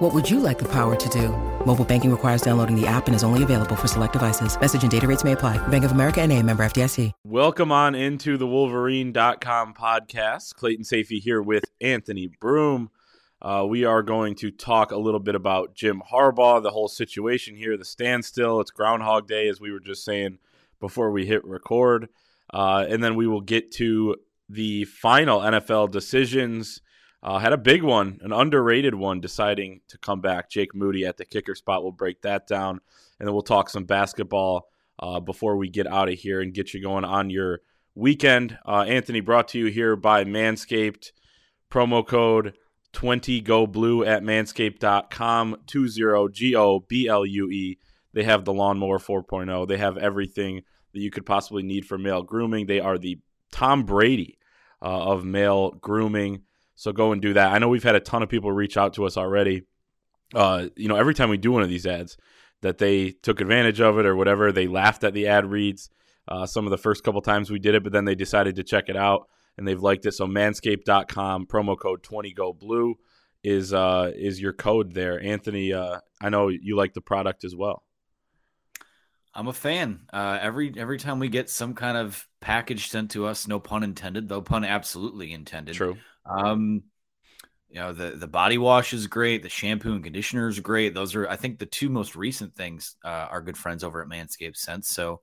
What would you like the power to do? Mobile banking requires downloading the app and is only available for select devices. Message and data rates may apply. Bank of America and a member FDIC. Welcome on into the Wolverine.com podcast. Clayton Sayfie here with Anthony Broome. Uh, we are going to talk a little bit about Jim Harbaugh, the whole situation here, the standstill. It's Groundhog Day, as we were just saying before we hit record. Uh, and then we will get to the final NFL decisions. Uh, had a big one, an underrated one, deciding to come back. Jake Moody at the kicker spot. We'll break that down. And then we'll talk some basketball uh, before we get out of here and get you going on your weekend. Uh, Anthony brought to you here by Manscaped. Promo code 20 go blue at manscaped.com 20 G O B L U E. They have the lawnmower 4.0. They have everything that you could possibly need for male grooming. They are the Tom Brady uh, of male grooming. So go and do that. I know we've had a ton of people reach out to us already. Uh, you know, every time we do one of these ads, that they took advantage of it or whatever. They laughed at the ad reads uh, some of the first couple times we did it, but then they decided to check it out and they've liked it. So manscaped.com, promo code 20GoBlue is uh, is your code there. Anthony, uh, I know you like the product as well. I'm a fan. Uh, every every time we get some kind of package sent to us, no pun intended, though pun absolutely intended. True. Um, you know the the body wash is great. The shampoo and conditioner is great. Those are I think the two most recent things uh, our good friends over at Manscaped sent. So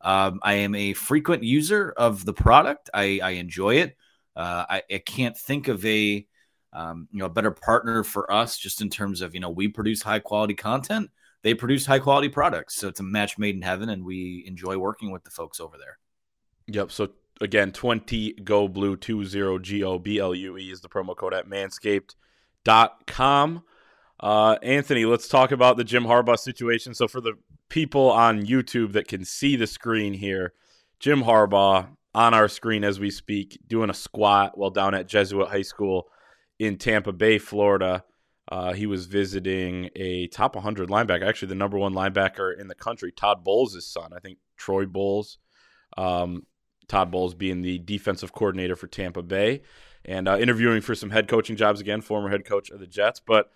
um, I am a frequent user of the product. I, I enjoy it. Uh, I, I, can't think of a um, you know a better partner for us just in terms of you know we produce high quality content. They produce high quality products, so it's a match made in heaven, and we enjoy working with the folks over there. Yep. So again, twenty go blue two zero g o b l u e is the promo code at manscaped.com. Uh, Anthony, let's talk about the Jim Harbaugh situation. So for the people on YouTube that can see the screen here, Jim Harbaugh on our screen as we speak, doing a squat while down at Jesuit High School in Tampa Bay, Florida. Uh, he was visiting a top 100 linebacker, actually the number one linebacker in the country, Todd Bowles' son. I think Troy Bowles. Um, Todd Bowles being the defensive coordinator for Tampa Bay, and uh, interviewing for some head coaching jobs again, former head coach of the Jets. But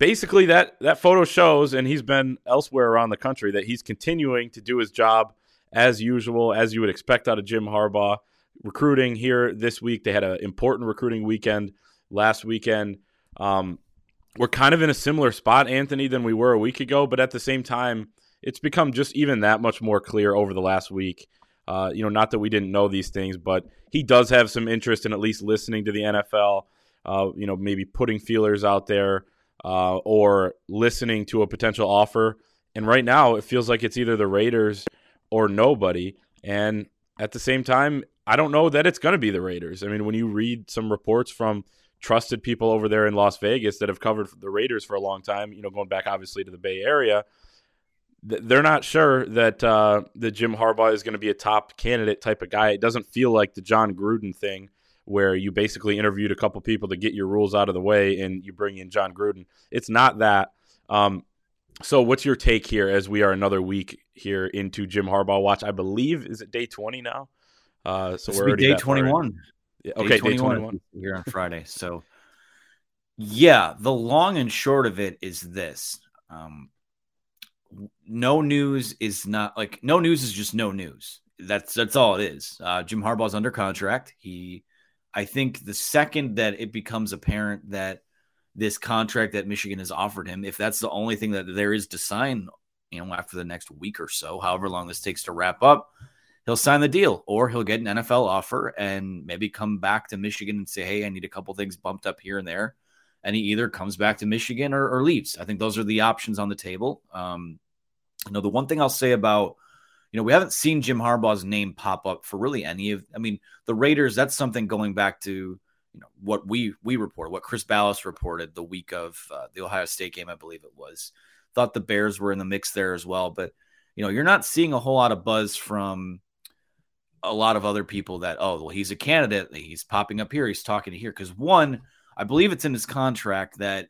basically that that photo shows and he's been elsewhere around the country that he's continuing to do his job as usual as you would expect out of Jim Harbaugh recruiting here this week they had an important recruiting weekend last weekend um, we're kind of in a similar spot Anthony than we were a week ago but at the same time it's become just even that much more clear over the last week uh, you know not that we didn't know these things but he does have some interest in at least listening to the NFL uh, you know maybe putting feelers out there uh, or listening to a potential offer. And right now, it feels like it's either the Raiders or nobody. And at the same time, I don't know that it's going to be the Raiders. I mean, when you read some reports from trusted people over there in Las Vegas that have covered the Raiders for a long time, you know, going back obviously to the Bay Area, they're not sure that uh, that Jim Harbaugh is going to be a top candidate type of guy. It doesn't feel like the Jon Gruden thing where you basically interviewed a couple people to get your rules out of the way and you bring in Jon Gruden. It's not that. Um, so, what's your take here as we are another week here into Jim Harbaugh watch? I believe is it day twenty now. Uh, so this we're already day twenty one. Yeah, okay, day twenty one here on Friday. So, yeah, the long and short of it is this: um, no news is not like no news is just no news. That's that's all it is. Uh, Jim Harbaugh's under contract. He I think the second that it becomes apparent that this contract that Michigan has offered him, if that's the only thing that there is to sign, you know, after the next week or so, however long this takes to wrap up, he'll sign the deal or he'll get an NFL offer and maybe come back to Michigan and say, Hey, I need a couple things bumped up here and there. And he either comes back to Michigan or, or leaves. I think those are the options on the table. Um, you know, the one thing I'll say about you know, we haven't seen Jim Harbaugh's name pop up for really any of. I mean, the Raiders. That's something going back to you know what we we reported, what Chris Balas reported the week of uh, the Ohio State game, I believe it was. Thought the Bears were in the mix there as well, but you know, you're not seeing a whole lot of buzz from a lot of other people that oh well he's a candidate he's popping up here he's talking to here because one I believe it's in his contract that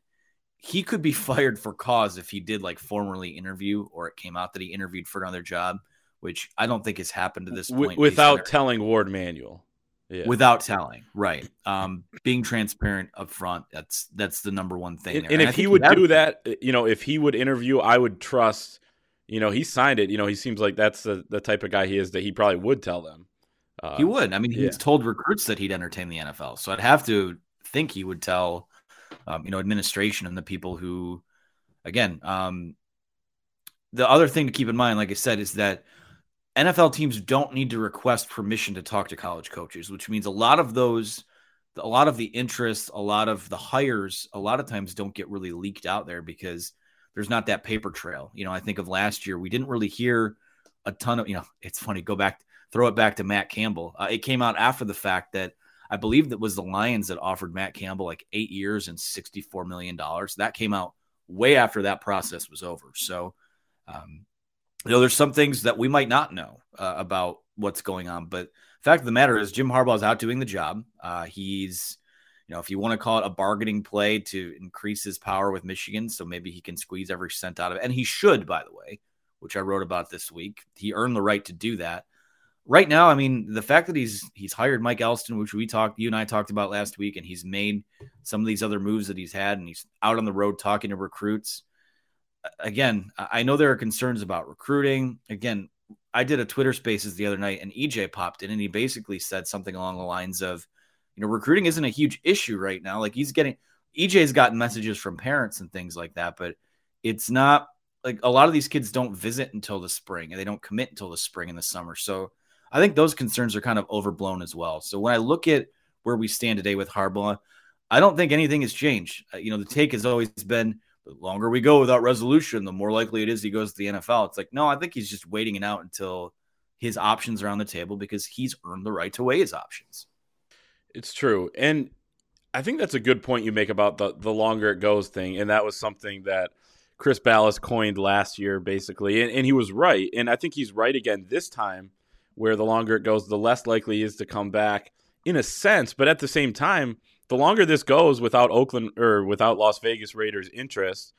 he could be fired for cause if he did like formally interview or it came out that he interviewed for another job, which I don't think has happened to this point. without telling Warde Manuel. Yeah. Without telling, right? Um, being transparent up front. That's that's the number one thing. And, and, and if he would do that, you know, if he would interview, I would trust. You know, he signed it. You know, he seems like that's the, the type of guy he is that he probably would tell them. Uh, he would. I mean, he's yeah. told recruits that he'd entertain the NFL. So I'd have to think he would tell um, you know, administration and the people who, again, um, the other thing to keep in mind, like I said, is that NFL teams don't need to request permission to talk to college coaches, which means a lot of those, a lot of the interests, a lot of the hires, a lot of times don't get really leaked out there because there's not that paper trail. You know, I think of last year, we didn't really hear a ton of, you know, it's funny, go back, throw it back to Matt Campbell. Uh, it came out after the fact that I believe that was the Lions that offered Matt Campbell like eight years and $64 million. That came out way after that process was over. So, um, you know, there's some things that we might not know uh, about what's going on. But the fact of the matter is, Jim Harbaugh is out doing the job. Uh, he's, you know, if you want to call it a bargaining play to increase his power with Michigan, so maybe he can squeeze every cent out of it. And he should, by the way, which I wrote about this week. He earned the right to do that right now, I mean, the fact that he's he's hired Mike Elston, which we talked, you and I talked about last week, and he's made some of these other moves that he's had, and he's out on the road talking to recruits. Again, I know there are concerns about recruiting. Again, I did a Twitter Spaces the other night, and EJ popped in, and he basically said something along the lines of, you know, recruiting isn't a huge issue right now. Like he's getting EJ's gotten messages from parents and things like that, but it's not like a lot of these kids don't visit until the spring and they don't commit until the spring and the summer. So I think those concerns are kind of overblown as well. So when I look at where we stand today with Harbaugh, I don't think anything has changed. Uh, you know, the take has always been the longer we go without resolution, the more likely it is he goes to the NFL. It's like, no, I think he's just waiting it out until his options are on the table because he's earned the right to weigh his options. It's true. And I think that's a good point you make about the the longer it goes thing. And that was something that Chris Balas coined last year, basically. And, and he was right. And I think he's right again this time where the longer it goes, the less likely he is to come back in a sense. But at the same time, the longer this goes without Oakland or without Las Vegas Raiders interest,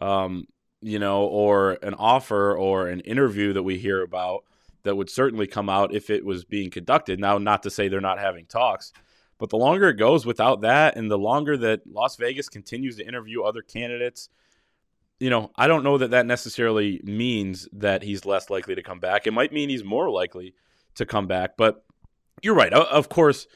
um, you know, or an offer or an interview that we hear about that would certainly come out if it was being conducted. Now, not to say they're not having talks, but the longer it goes without that, and the longer that Las Vegas continues to interview other candidates, you know, I don't know that that necessarily means that he's less likely to come back. It might mean he's more likely to come back. But you're right. Of course,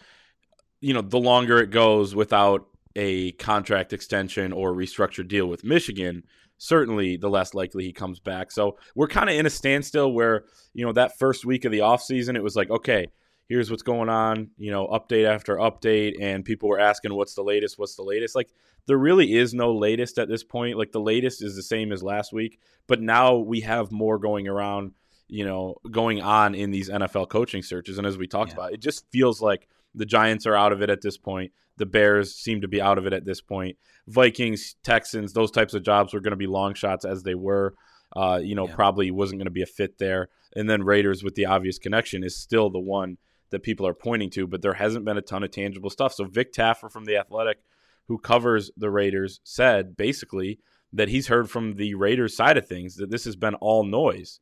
you know, the longer it goes without a contract extension or restructured deal with Michigan, certainly the less likely he comes back. So we're kind of in a standstill where, you know, that first week of the offseason, it was like, okay, here's what's going on, you know, update after update. And people were asking, what's the latest? What's the latest? Like, there really is no latest at this point. Like, the latest is the same as last week, but now we have more going around, you know, going on in these NFL coaching searches. And as we talked yeah. about, it just feels like the Giants are out of it at this point. The Bears seem to be out of it at this point. Vikings, Texans, those types of jobs were going to be long shots as they were. Uh, you know, yeah. probably wasn't going to be a fit there. And then Raiders with the obvious connection is still the one that people are pointing to, but there hasn't been a ton of tangible stuff. So Vic Tafur from the Athletic, who covers the Raiders, said basically that he's heard from the Raiders side of things that this has been all noise.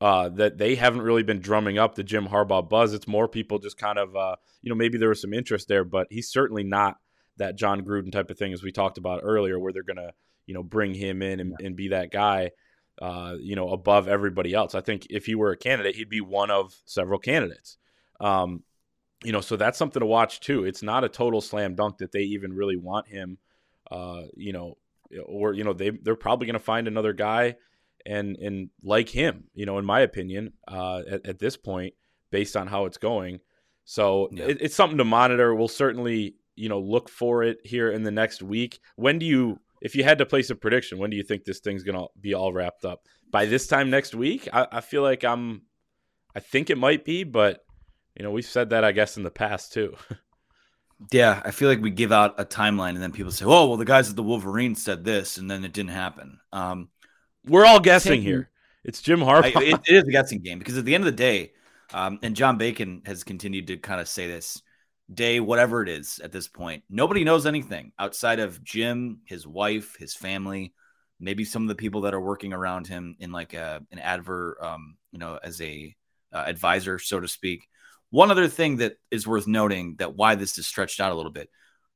Uh, that they haven't really been drumming up the Jim Harbaugh buzz. It's more people just kind of, uh, you know, maybe there was some interest there, but he's certainly not that Jon Gruden type of thing as we talked about earlier, where they're gonna, you know, bring him in and, and be that guy, uh, you know, above everybody else. I think if he were a candidate, he'd be one of several candidates. Um, you know, so that's something to watch too. It's not a total slam dunk that they even really want him. Uh, you know, or you know they they're probably going to find another guy and and like him. You know, in my opinion, uh, at, at this point, based on how it's going. So yeah. it, it's something to monitor. We'll certainly you know look for it here in the next week. When do you, if you had to place a prediction, when do you think this thing's going to be all wrapped up? By this time next week, I, I feel like I'm. I think it might be, but you know, we've said that, I guess, in the past too. yeah, I feel like we give out a timeline and then people say, oh, well, the guys at the Wolverines said this and then it didn't happen. Um, We're all guessing here. It's Jim Harbaugh. I, it, it is a guessing game because at the end of the day, Um, and John Bacon has continued to kind of say this day, whatever it is at this point. Nobody knows anything outside of Jim, his wife, his family, maybe some of the people that are working around him in like a, an adver, um, you know, as a uh, advisor, so to speak. One other thing that is worth noting that why this is stretched out a little bit.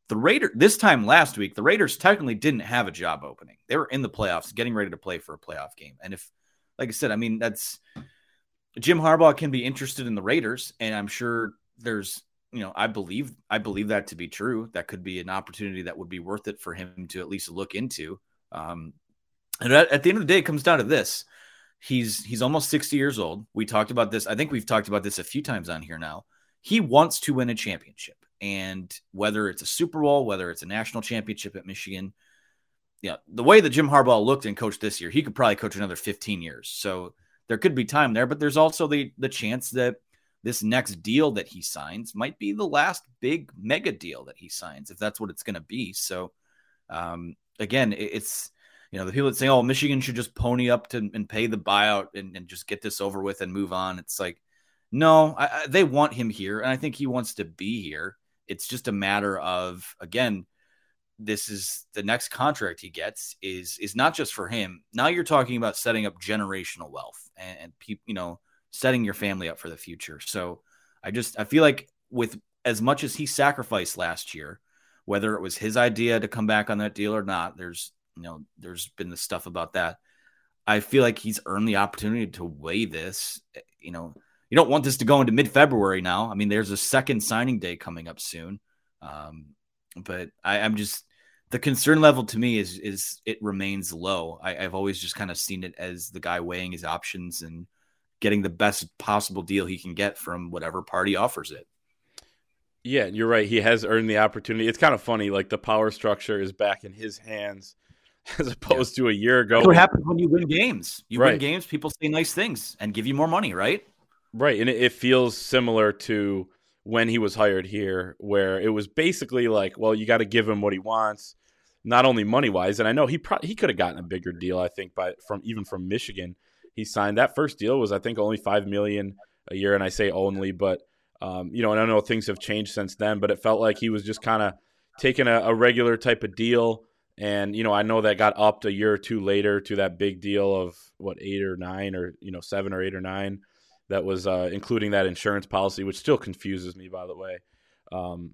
The Raider this time last week, the Raiders technically didn't have a job opening. They were in the playoffs, getting ready to play for a playoff game. And if, like I said, I mean that's Jim Harbaugh can be interested in the Raiders, and I'm sure there's you know I believe I believe that to be true. That could be an opportunity that would be worth it for him to at least look into. Um, and at, at the end of the day, it comes down to this: he's he's almost 60 years old. We talked about this. I think we've talked about this a few times on here now. He wants to win a championship, and whether it's a Super Bowl, whether it's a national championship at Michigan, yeah, the way that Jim Harbaugh looked and coached this year, he could probably coach another 15 years. So there could be time there, but there's also the the chance that this next deal that he signs might be the last big mega deal that he signs, if that's what it's going to be. So, um, again, it's you know the people that say, "Oh, Michigan should just pony up to and pay the buyout and, and just get this over with and move on." It's like, no, I, I, they want him here, and I think he wants to be here. It's just a matter of again this is the next contract he gets is is not just for him. Now you're talking about setting up generational wealth and, and people, you know, setting your family up for the future. So I just I feel like with as much as he sacrificed last year, whether it was his idea to come back on that deal or not, there's you know there's been the stuff about that. I feel like he's earned the opportunity to weigh this. You know, you don't want this to go into mid February now. I mean, there's a second signing day coming up soon. Um, but I, I'm just the concern level to me is is it remains low. I, have always just kind of seen it as the guy weighing his options and getting the best possible deal he can get from whatever party offers it. Yeah, you're right. He has earned the opportunity. It's kind of funny, like the power structure is back in his hands as opposed yeah. to a year ago. That's what happens when you win games? You right. win games, people say nice things and give you more money, right? Right, and it, it feels similar to when he was hired here, where it was basically like, well, you got to give him what he wants not only money wise, and I know he pro- he could have gotten a bigger deal. I think by from even from Michigan, he signed that first deal was I think only five million a year, and I say only, but um, you know, and I know things have changed since then, but it felt like he was just kind of taking a, a, regular type of deal. And you know, I know that got upped a year or two later to that big deal of what eight or nine or you know seven or eight or nine, that was uh, including that insurance policy, which still confuses me, by the way. Um,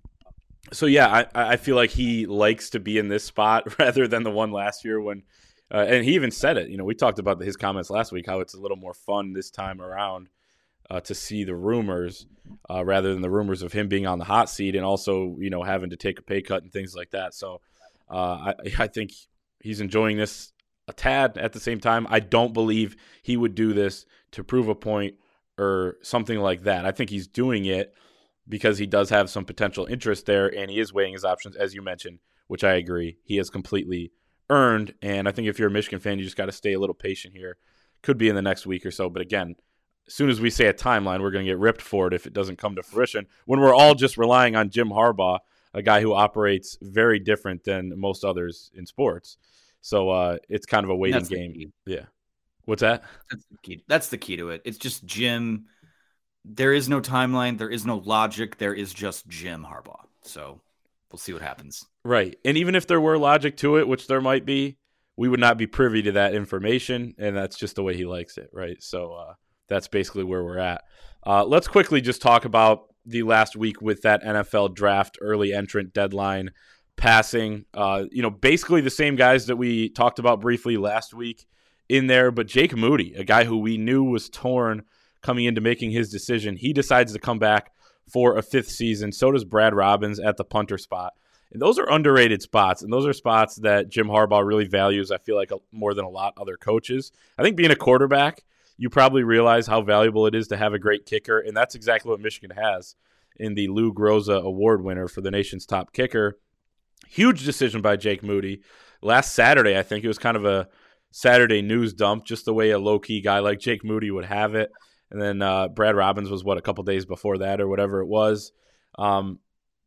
so yeah, I, I feel like he likes to be in this spot rather than the one last year when, uh, and he even said it. You know, we talked about his comments last week how it's a little more fun this time around uh, to see the rumors uh, rather than the rumors of him being on the hot seat and also you know having to take a pay cut and things like that. So uh, I, I think he's enjoying this a tad. At the same time, I don't believe he would do this to prove a point or something like that. I think he's doing it because he does have some potential interest there and he is weighing his options, as you mentioned, which I agree. He has completely earned. And I think if you're a Michigan fan, you just got to stay a little patient here. Could be in the next week or so. But again, as soon as we say a timeline, we're going to get ripped for it if it doesn't come to fruition. When we're all just relying on Jim Harbaugh, a guy who operates very different than most others in sports. So uh, it's kind of a waiting game. Yeah. What's that? That's the, key. That's the key to it. It's just Jim there is no timeline, there is no logic, there is just Jim Harbaugh. So we'll see what happens. Right. And even if there were logic to it, which there might be, we would not be privy to that information. And that's just the way he likes it. Right. So uh, that's basically where we're at. Uh, let's quickly just talk about the last week with that NFL draft early entrant deadline passing. Uh, you know, basically the same guys that we talked about briefly last week in there, but Jake Moody, a guy who we knew was torn coming into making his decision. He decides to come back for a fifth season. So does Brad Robbins at the punter spot. And those are underrated spots, and those are spots that Jim Harbaugh really values. I feel like more than a lot other coaches. I think being a quarterback, you probably realize how valuable it is to have a great kicker, and that's exactly what Michigan has in the Lou Groza Award winner for the nation's top kicker. Huge decision by Jake Moody last Saturday. I think it was kind of a Saturday news dump, just the way a low key guy like Jake Moody would have it and then uh, Brad Robbins was what a couple days before that or whatever it was. Um,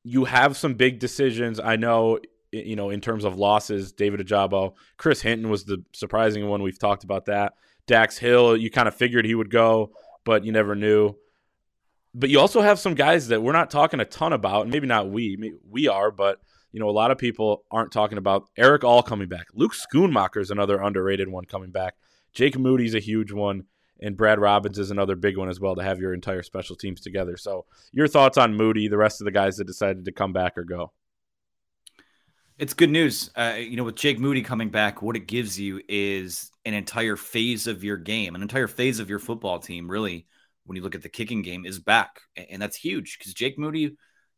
you have some big decisions. I know, you know, in terms of losses, David Ojabo, Chris Hinton was the surprising one. We've talked about that. Dax Hill, you kind of figured he would go, but you never knew. but you also have some guys that we're not talking a ton about, and maybe not we, we are, but you know, a lot of people aren't talking about Erick All coming back. Luke Schoonmaker is another underrated one coming back. Jake Moody's a huge one, and Brad Robbins is another big one as well to have your entire special teams together. So, your thoughts on Moody, the rest of the guys that decided to come back or go? It's good news. Uh, you know, with Jake Moody coming back, what it gives you is an entire phase of your game, an entire phase of your football team, really, when you look at the kicking game, is back. And that's huge because Jake Moody,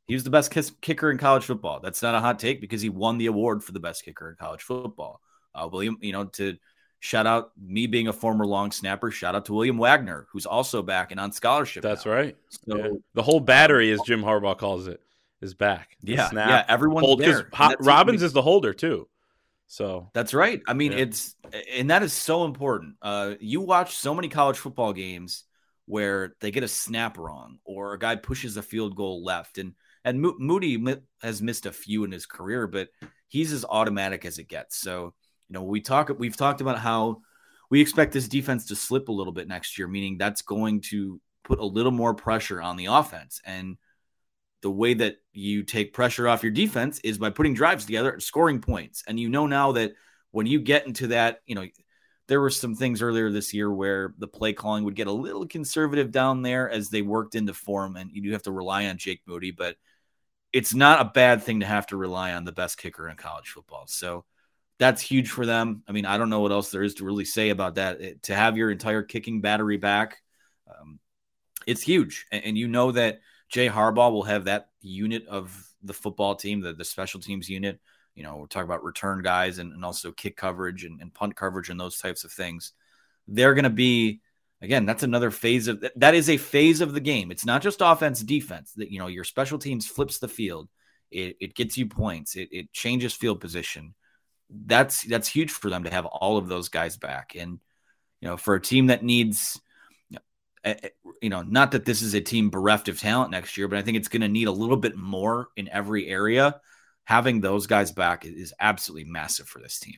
he was the best kicker in college football. That's not a hot take because he won the award for the best kicker in college football. Uh, William, you know, to shout out me being a former long snapper, shout out to William Wagner, who's also back and on scholarship. That's now. right. So yeah. the whole battery, as Jim Harbaugh calls it is back. The yeah, snap, yeah, everyone's hold, there. Robbins is the holder too. So that's right. I mean, yeah. it's and that is so important. Uh, you watch so many college football games where they get a snap wrong or a guy pushes a field goal left, and and Mo- Moody has missed a few in his career, but he's as automatic as it gets. So you know, we talk we've talked about how we expect this defense to slip a little bit next year, meaning that's going to put a little more pressure on the offense and the way that you take pressure off your defense is by putting drives together and scoring points. And you know now that when you get into that, you know, there were some things earlier this year where the play calling would get a little conservative down there as they worked into form, and you do have to rely on Jake Moody, but it's not a bad thing to have to rely on the best kicker in college football. So that's huge for them. I mean, I don't know what else there is to really say about that. It, to have your entire kicking battery back, um, it's huge, and, and you know that Jay Harbaugh will have that unit of the football team, the, the special teams unit. You know, we're talking about return guys and, and also kick coverage and, and punt coverage and those types of things. They're going to be, again, that's another phase of that is a phase of the game. It's not just offense, defense. That you know, your special teams flips the field. It, it gets you points. It, it changes field position. That's that's huge for them to have all of those guys back. And you know, for a team that needs you know, not that this is a team bereft of talent next year, but I think it's going to need a little bit more in every area. Having those guys back is absolutely massive for this team.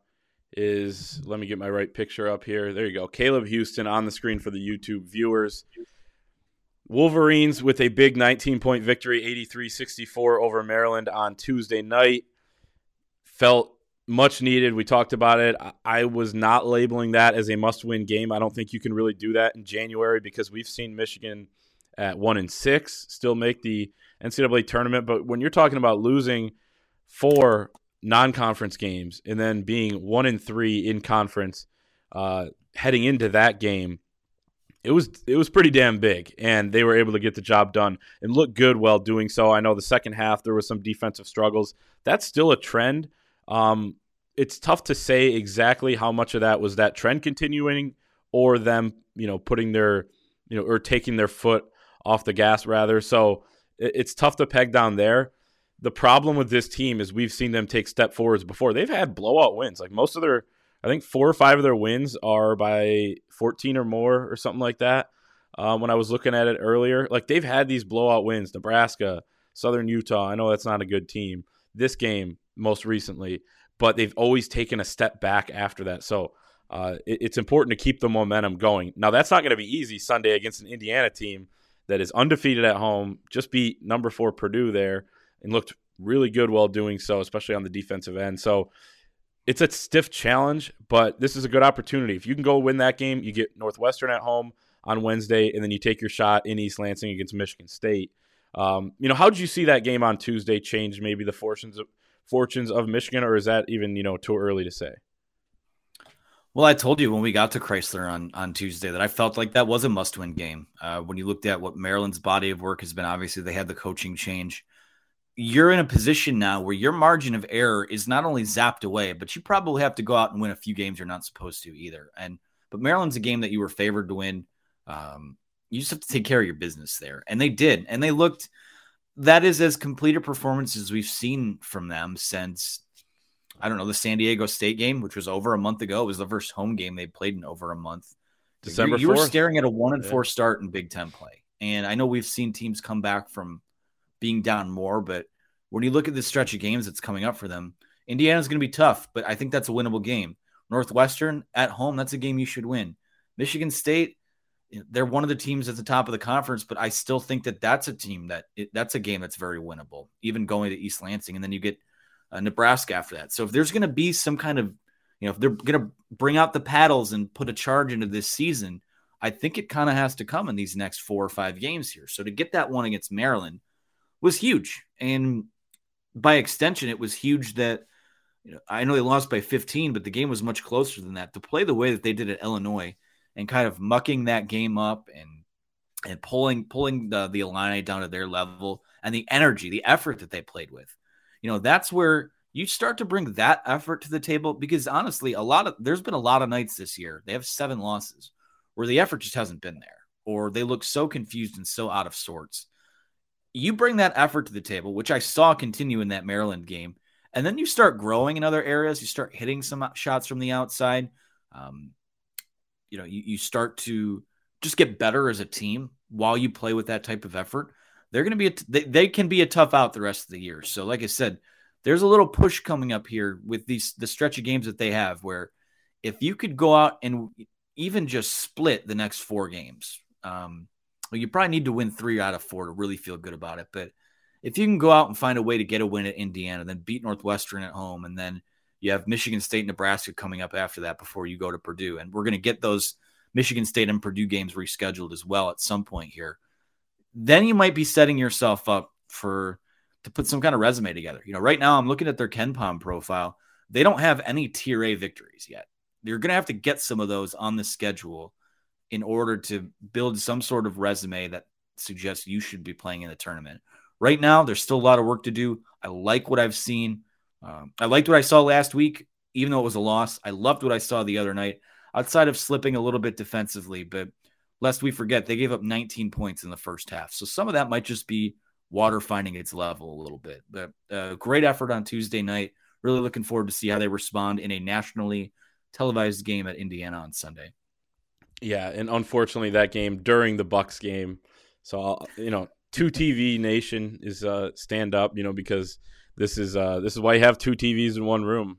is let me get my right picture up here. There you go. Caleb Houston on the screen for the YouTube viewers. Wolverines with a big 19 point victory, 83 64 over Maryland on Tuesday night. Felt much needed. We talked about it. I was not labeling that as a must win game. I don't think you can really do that in January because we've seen Michigan at one and six still make the NCAA tournament. But when you're talking about losing four non-conference games and then being one in three in conference uh, heading into that game it was it was pretty damn big. And they were able to get the job done and look good while doing so. I know the second half there was some defensive struggles. That's still a trend. Um, it's tough to say exactly how much of that was that trend continuing or them you know putting their you know or taking their foot off the gas rather. So it's tough to peg down there the problem with this team is we've seen them take step forwards before. They've had blowout wins. Like most of their, I think four or five of their wins are by 14 or more or something like that. Um, when I was looking at it earlier, like they've had these blowout wins. Nebraska, Southern Utah. I know that's not a good team. This game most recently, but they've always taken a step back after that. So uh, it, it's important to keep the momentum going. Now that's not going to be easy Sunday against an Indiana team that is undefeated at home. Just beat number four Purdue there and looked really good while doing so, especially on the defensive end. So it's a stiff challenge, but this is a good opportunity. If you can go win that game, you get Northwestern at home on Wednesday, and then you take your shot in East Lansing against Michigan State. Um, you know, how did you see that game on Tuesday change maybe the fortunes of fortunes of Michigan, or is that even you know too early to say? Well, I told you when we got to Crisler on, on Tuesday that I felt like that was a must win game. Uh, when you looked at what Maryland's body of work has been, obviously they had the coaching change. You're in a position now where your margin of error is not only zapped away, but you probably have to go out and win a few games you're not supposed to either. And but Maryland's a game that you were favored to win. Um, you just have to take care of your business there, and they did, and they looked. That is as complete a performance as we've seen from them since I don't know, the San Diego State game, which was over a month ago. It was the first home game they played in over a month. December you, you were staring at a one and four start in Big Ten play. And I know we've seen teams come back from being down more, but when you look at the stretch of games that's coming up for them, Indiana's going to be tough, but I think that's a winnable game. Northwestern at home, that's a game you should win. Michigan State, they're one of the teams at the top of the conference, but I still think that that's a team that it, that's a game that's very winnable, even going to East Lansing. And then you get uh, Nebraska after that. So if there's going to be some kind of, you know, if they're going to bring out the paddles and put a charge into this season, I think it kind of has to come in these next four or five games here. So to get that one against Maryland was huge. And by extension, it was huge that, you know, I know they lost by 15, but the game was much closer than that. To play the way that they did at Illinois and kind of mucking that game up and and pulling pulling the the Illini down to their level and the energy, the effort that they played with you know, that's where you start to bring that effort to the table because honestly, a lot of there's been a lot of nights this year. They have seven losses where the effort just hasn't been there, or they look so confused and so out of sorts. You bring that effort to the table, which I saw continue in that Maryland game, and then you start growing in other areas. You start hitting some shots from the outside. Um, you know, you, you start to just get better as a team while you play with that type of effort they're going to be a, they, they can be a tough out the rest of the year. So, like I said, there's a little push coming up here with these the stretch of games that they have, where if you could go out and even just split the next four games, um, you probably need to win three out of four to really feel good about it. But if you can go out and find a way to get a win at Indiana, then beat Northwestern at home, and then you have Michigan State, Nebraska coming up after that before you go to Purdue, and we're going to get those Michigan State and Purdue games rescheduled as well at some point here then you might be setting yourself up for to put some kind of resume together. You know, right now I'm looking at their KenPom profile. They don't have any tier A victories yet. You're going to have to get some of those on the schedule in order to build some sort of resume that suggests you should be playing in the tournament. Right now, there's still a lot of work to do. I like what I've seen. Um, I liked what I saw last week, even though it was a loss. I loved what I saw the other night, outside of slipping a little bit defensively. But lest we forget, they gave up 19 points in the first half. So some of that might just be water finding its level a little bit. But uh, great effort on Tuesday night. Really looking forward to see how they respond in a nationally televised game at Indiana on Sunday. Yeah, and unfortunately, that game during the Bucks game, so I'll, you know, two TV nation is uh, stand up, you know, because this is uh, this is why you have two TVs in one room.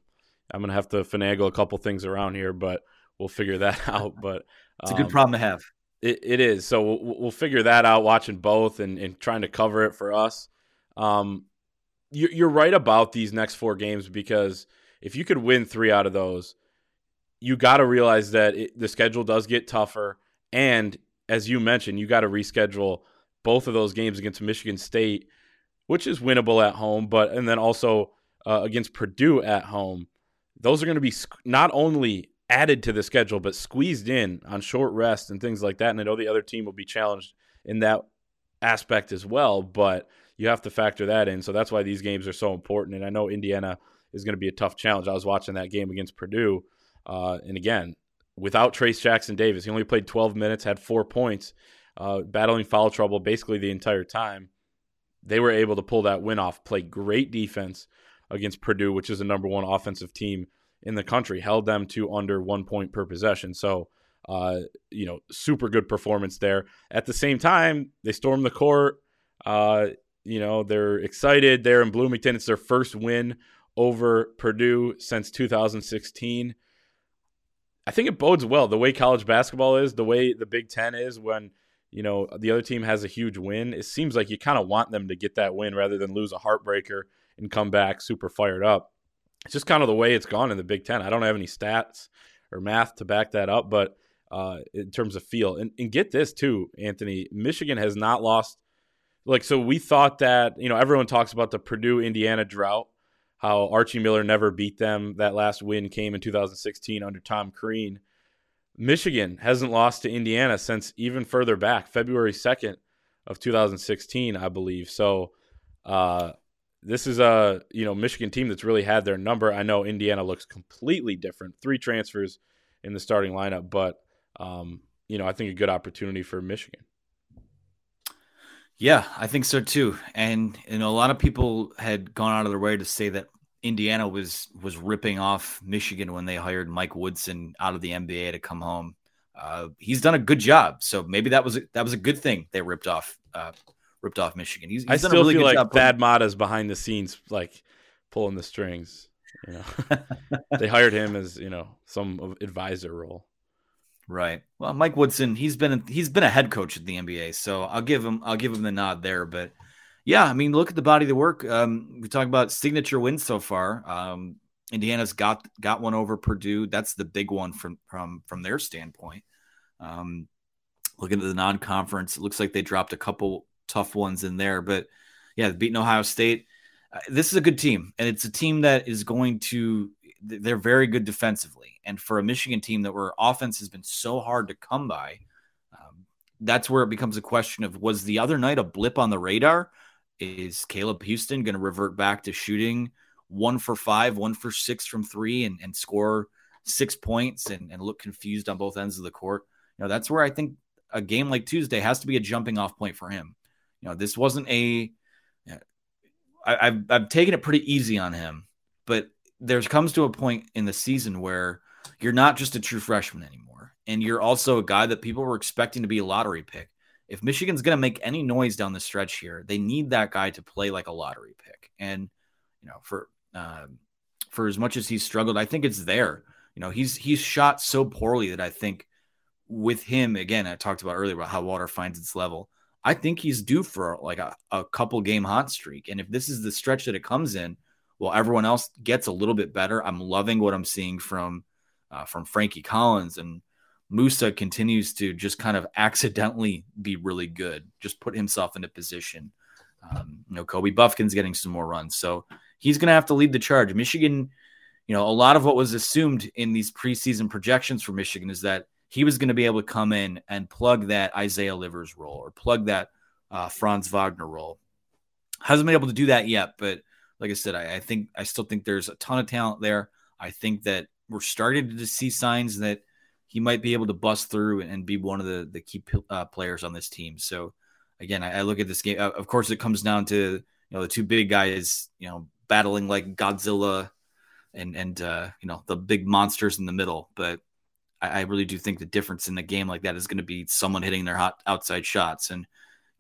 I'm gonna have to finagle a couple things around here, but we'll figure that out. But it's a good um, problem to have. It, it is. So we'll, we'll figure that out watching both and, and trying to cover it for us. Um, you, you're right about these next four games because if you could win three out of those, you got to realize that it, the schedule does get tougher. And as you mentioned, you got to reschedule both of those games against Michigan State, which is winnable at home, but and then also uh, against Purdue at home. Those are going to be not only added to the schedule, but squeezed in on short rest and things like that. And I know the other team will be challenged in that aspect as well, but you have to factor that in. So that's why these games are so important. And I know Indiana is going to be a tough challenge. I was watching that game against Purdue, uh, and again, without Trace Jackson Davis, he only played 12 minutes, had four points, uh, battling foul trouble basically the entire time. They were able to pull that win off, play great defense against Purdue, which is the number one offensive team in the country, held them to under one point per possession. So, uh, you know, super good performance there. At the same time, they storm the court. Uh, you know, they're excited there in Bloomington. It's their first win over Purdue since 2016. I think it bodes well the way college basketball is, the way the Big Ten is when you know the other team has a huge win. It seems like you kind of want them to get that win rather than lose a heartbreaker and come back super fired up. it's just kind of the way it's gone in the Big Ten. I don't have any stats or math to back that up, but uh, in terms of feel, and, and get this too, Anthony, Michigan has not lost. Like so, we thought that you know everyone talks about the Purdue Indiana drought, how Archie Miller never beat them. That last win came in 2016 under Tom Crean. Michigan hasn't lost to Indiana since even further back, February 2nd of 2016, I believe. So uh, this is a you know Michigan team that's really had their number. I know Indiana looks completely different. Three transfers in the starting lineup, but um, you know I think a good opportunity for Michigan. Yeah, I think so too. And you know a lot of people had gone out of their way to say that Indiana was was ripping off Michigan when they hired Mike Woodson out of the NBA to come home. Uh, he's done a good job, so maybe that was a, that was a good thing they ripped off uh, ripped off Michigan. He's, he's I still really feel like Thad Matta's behind the scenes, like pulling the strings. You know, they hired him as you know some advisor role. Right. Well, Mike Woodson, he's been he's been a head coach at the NBA, so I'll give him I'll give him the nod there. But yeah, I mean, look at the body of the work. Um, we talk about signature wins so far. Um, Indiana's got got one over Purdue. That's the big one from from from their standpoint. Um, looking at the non-conference, it looks like they dropped a couple tough ones in there, but yeah, beating Ohio State. Uh, this is a good team, and it's a team that is going to. They're very good defensively, and for a Michigan team that where offense has been so hard to come by, um, that's where it becomes a question of was the other night a blip on the radar? Is Caleb Houston going to revert back to shooting one for five, one for six from three, and, and score six points and, and look confused on both ends of the court? You know, that's where I think a game like Tuesday has to be a jumping off point for him. You know, this wasn't a. I've I've taken it pretty easy on him, but there comes to a point in the season where you're not just a true freshman anymore, and you're also a guy that people were expecting to be a lottery pick if Michigan's going to make any noise down the stretch here, they need that guy to play like a lottery pick. And you know, for uh, for as much as he's struggled, I think it's there. You know, he's he's shot so poorly that I think with him again, I talked about earlier about how water finds its level. I think he's due for like a, a couple game hot streak. And if this is the stretch that it comes in, well, everyone else gets a little bit better. I'm loving what I'm seeing from uh, from Frankie Collins and Moussa continues to just kind of accidentally be really good, just put himself in a position. Um, you know, Kobe Bufkin's getting some more runs, so he's going to have to lead the charge. Michigan, you know, a lot of what was assumed in these preseason projections for Michigan is that he was going to be able to come in and plug that Isaiah Livers role or plug that uh, Franz Wagner role. Hasn't been able to do that yet, but like I said, I, I think I still think there's a ton of talent there. I think that we're starting to see signs that he might be able to bust through and be one of the the key uh, players on this team. So again, I, I, look at this game. Of course, it comes down to you know the two big guys, you know, battling like Godzilla and and uh, you know the big monsters in the middle. But I, I really do think the difference in a game like that is going to be someone hitting their hot outside shots. And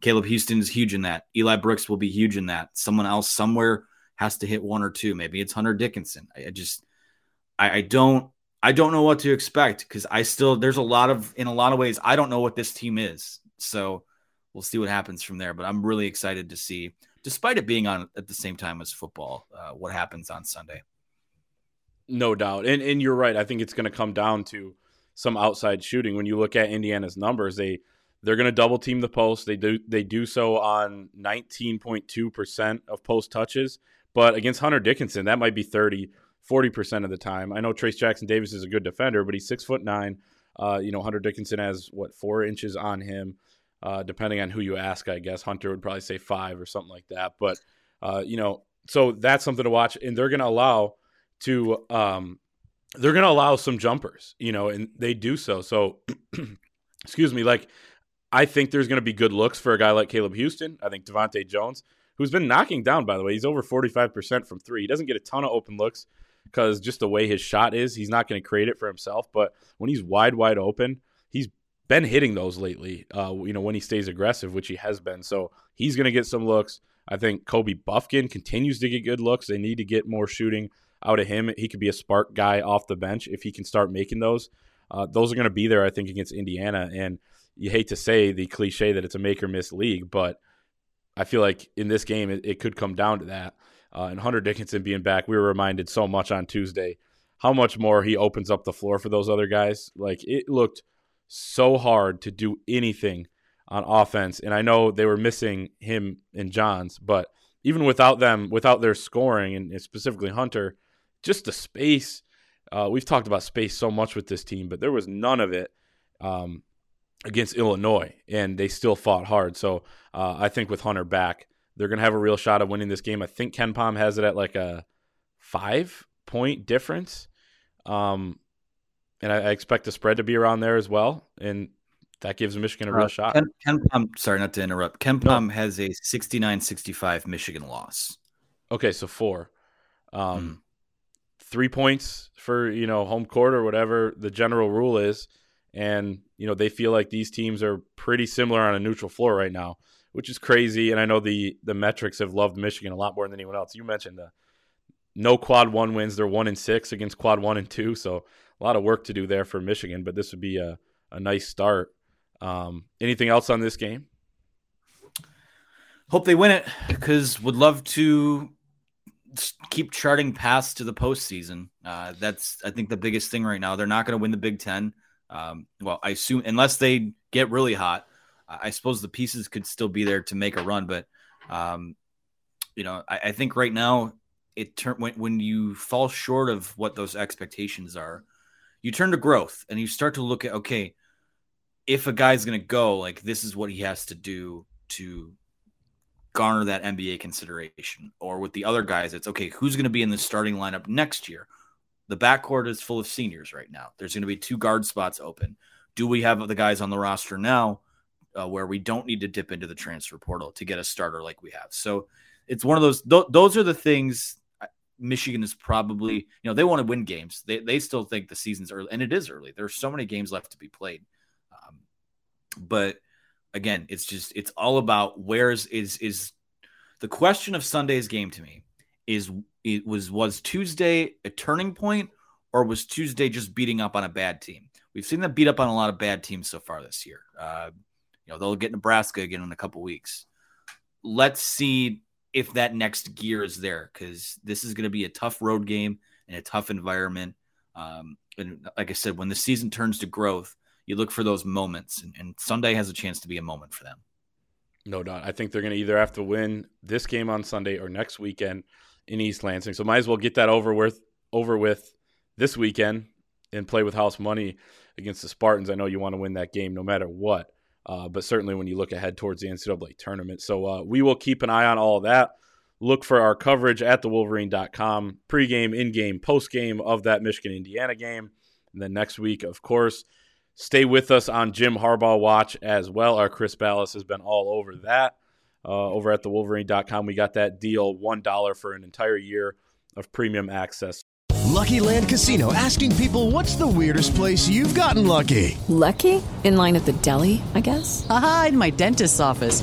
Caleb Houston is huge in that. Eli Brooks will be huge in that. Someone else somewhere has to hit one or two. Maybe it's Hunter Dickinson. I, I just I, I don't I don't know what to expect because I still there's a lot of in a lot of ways I don't know what this team is. So we'll see what happens from there. But I'm really excited to see, despite it being on at the same time as football, uh, what happens on Sunday. No doubt, and and you're right. I think it's going to come down to some outside shooting. When you look at Indiana's numbers, they they're going to double team the post. They do they do so on 19.2 percent of post touches, but against Hunter Dickinson, that might be 30 40% of the time. I know Trace Jackson Davis is a good defender, but he's six foot nine. Uh, you know, Hunter Dickinson has what four inches on him, uh, depending on who you ask. I guess Hunter would probably say five or something like that. But uh, you know, so that's something to watch, and they're going to allow to um, they're going to allow some jumpers, you know, and they do so. So, excuse me, like I think there's going to be good looks for a guy like Caleb Houston. I think DeVante' Jones, who's been knocking down, by the way, he's over 45% from three. He doesn't get a ton of open looks because just the way his shot is, he's not going to create it for himself. But when he's wide, wide open, he's been hitting those lately. Uh, you know, when he stays aggressive, which he has been. So he's going to get some looks. I think Kobe Bufkin continues to get good looks. They need to get more shooting out of him. He could be a spark guy off the bench if he can start making those. Uh, those are going to be there, I think, against Indiana. And you hate to say the cliche that it's a make or miss league, but I feel like in this game it, it could come down to that. uh, and Hunter Dickinson being back, we were reminded so much on Tuesday how much more he opens up the floor for those other guys. Like it looked so hard to do anything on offense, and I know they were missing him and Johns, but even without them, without their scoring and specifically Hunter, just the space. Uh, we've talked about space so much with this team, but there was none of it um, against Illinois, and they still fought hard. So uh, I think with Hunter back, they're going to have a real shot of winning this game. I think KenPom has it at like a five point difference. Um, and I, I, expect the spread to be around there as well. And that gives Michigan a real uh, shot. Ken, KenPom, sorry not to interrupt. KenPom no. has a 69 65 Michigan loss. Okay, so four. Um, mm. Three points for, you know, home court or whatever the general rule is. And, you know, they feel like these teams are pretty similar on a neutral floor right now which is crazy. And I know the the metrics have loved Michigan a lot more than anyone else. You mentioned the no quad one wins; they're one and six against quad one and two. So a lot of work to do there for Michigan, but this would be a a nice start. Um, anything else on this game? Hope they win it because would love to keep charting paths to the postseason. Uh, that's I think the biggest thing right now. They're not going to win the Big Ten. Um, well, I assume unless they get really hot. I suppose the pieces could still be there to make a run, but um, you know, I, I, think right now it turn when when you fall short of what those expectations are, you turn to growth and you start to look at okay, if a guy's going to go, like this is what he has to do to garner that NBA consideration. Or with the other guys, it's okay, who's going to be in the starting lineup next year? The backcourt is full of seniors right now. There's going to be two guard spots open. Do we have the guys on the roster now uh, where we don't need to dip into the transfer portal to get a starter like we have. So it's one of those. Th- those are the things. Michigan is probably, you know, they want to win games. They they still think the season's early, and it is early. There's so many games left to be played. Um, but again, it's just it's all about where is is is the question of Sunday's game to me is it was was Tuesday a turning point or was Tuesday just beating up on a bad team? We've seen them beat up on a lot of bad teams so far this year. Uh, you know, they'll get Nebraska again in a couple weeks. Let's see if that next gear is there because this is going to be a tough road game and a tough environment. Um, and like I said, when the season turns to growth, you look for those moments, and, and Sunday has a chance to be a moment for them. No doubt. I think they're going to either have to win this game on Sunday or next weekend in East Lansing. So might as well get that over with over with this weekend and play with house money against the Spartans. I know you want to win that game no matter what. Uh, but certainly when you look ahead towards the NCAA tournament. So uh, we will keep an eye on all that. Look for our coverage at thewolverine.com, pregame, in-game, post-game of that Michigan-Indiana game. And then next week, of course, stay with us on Jim Harbaugh Watch as well. Our Chris Balas has been all over that. Uh, over at thewolverine.com, we got that deal, $1 for an entire year of premium access. Lucky Land Casino asking people what's the weirdest place you've gotten lucky? Lucky? In line at the deli, I guess? Aha, in my dentist's office.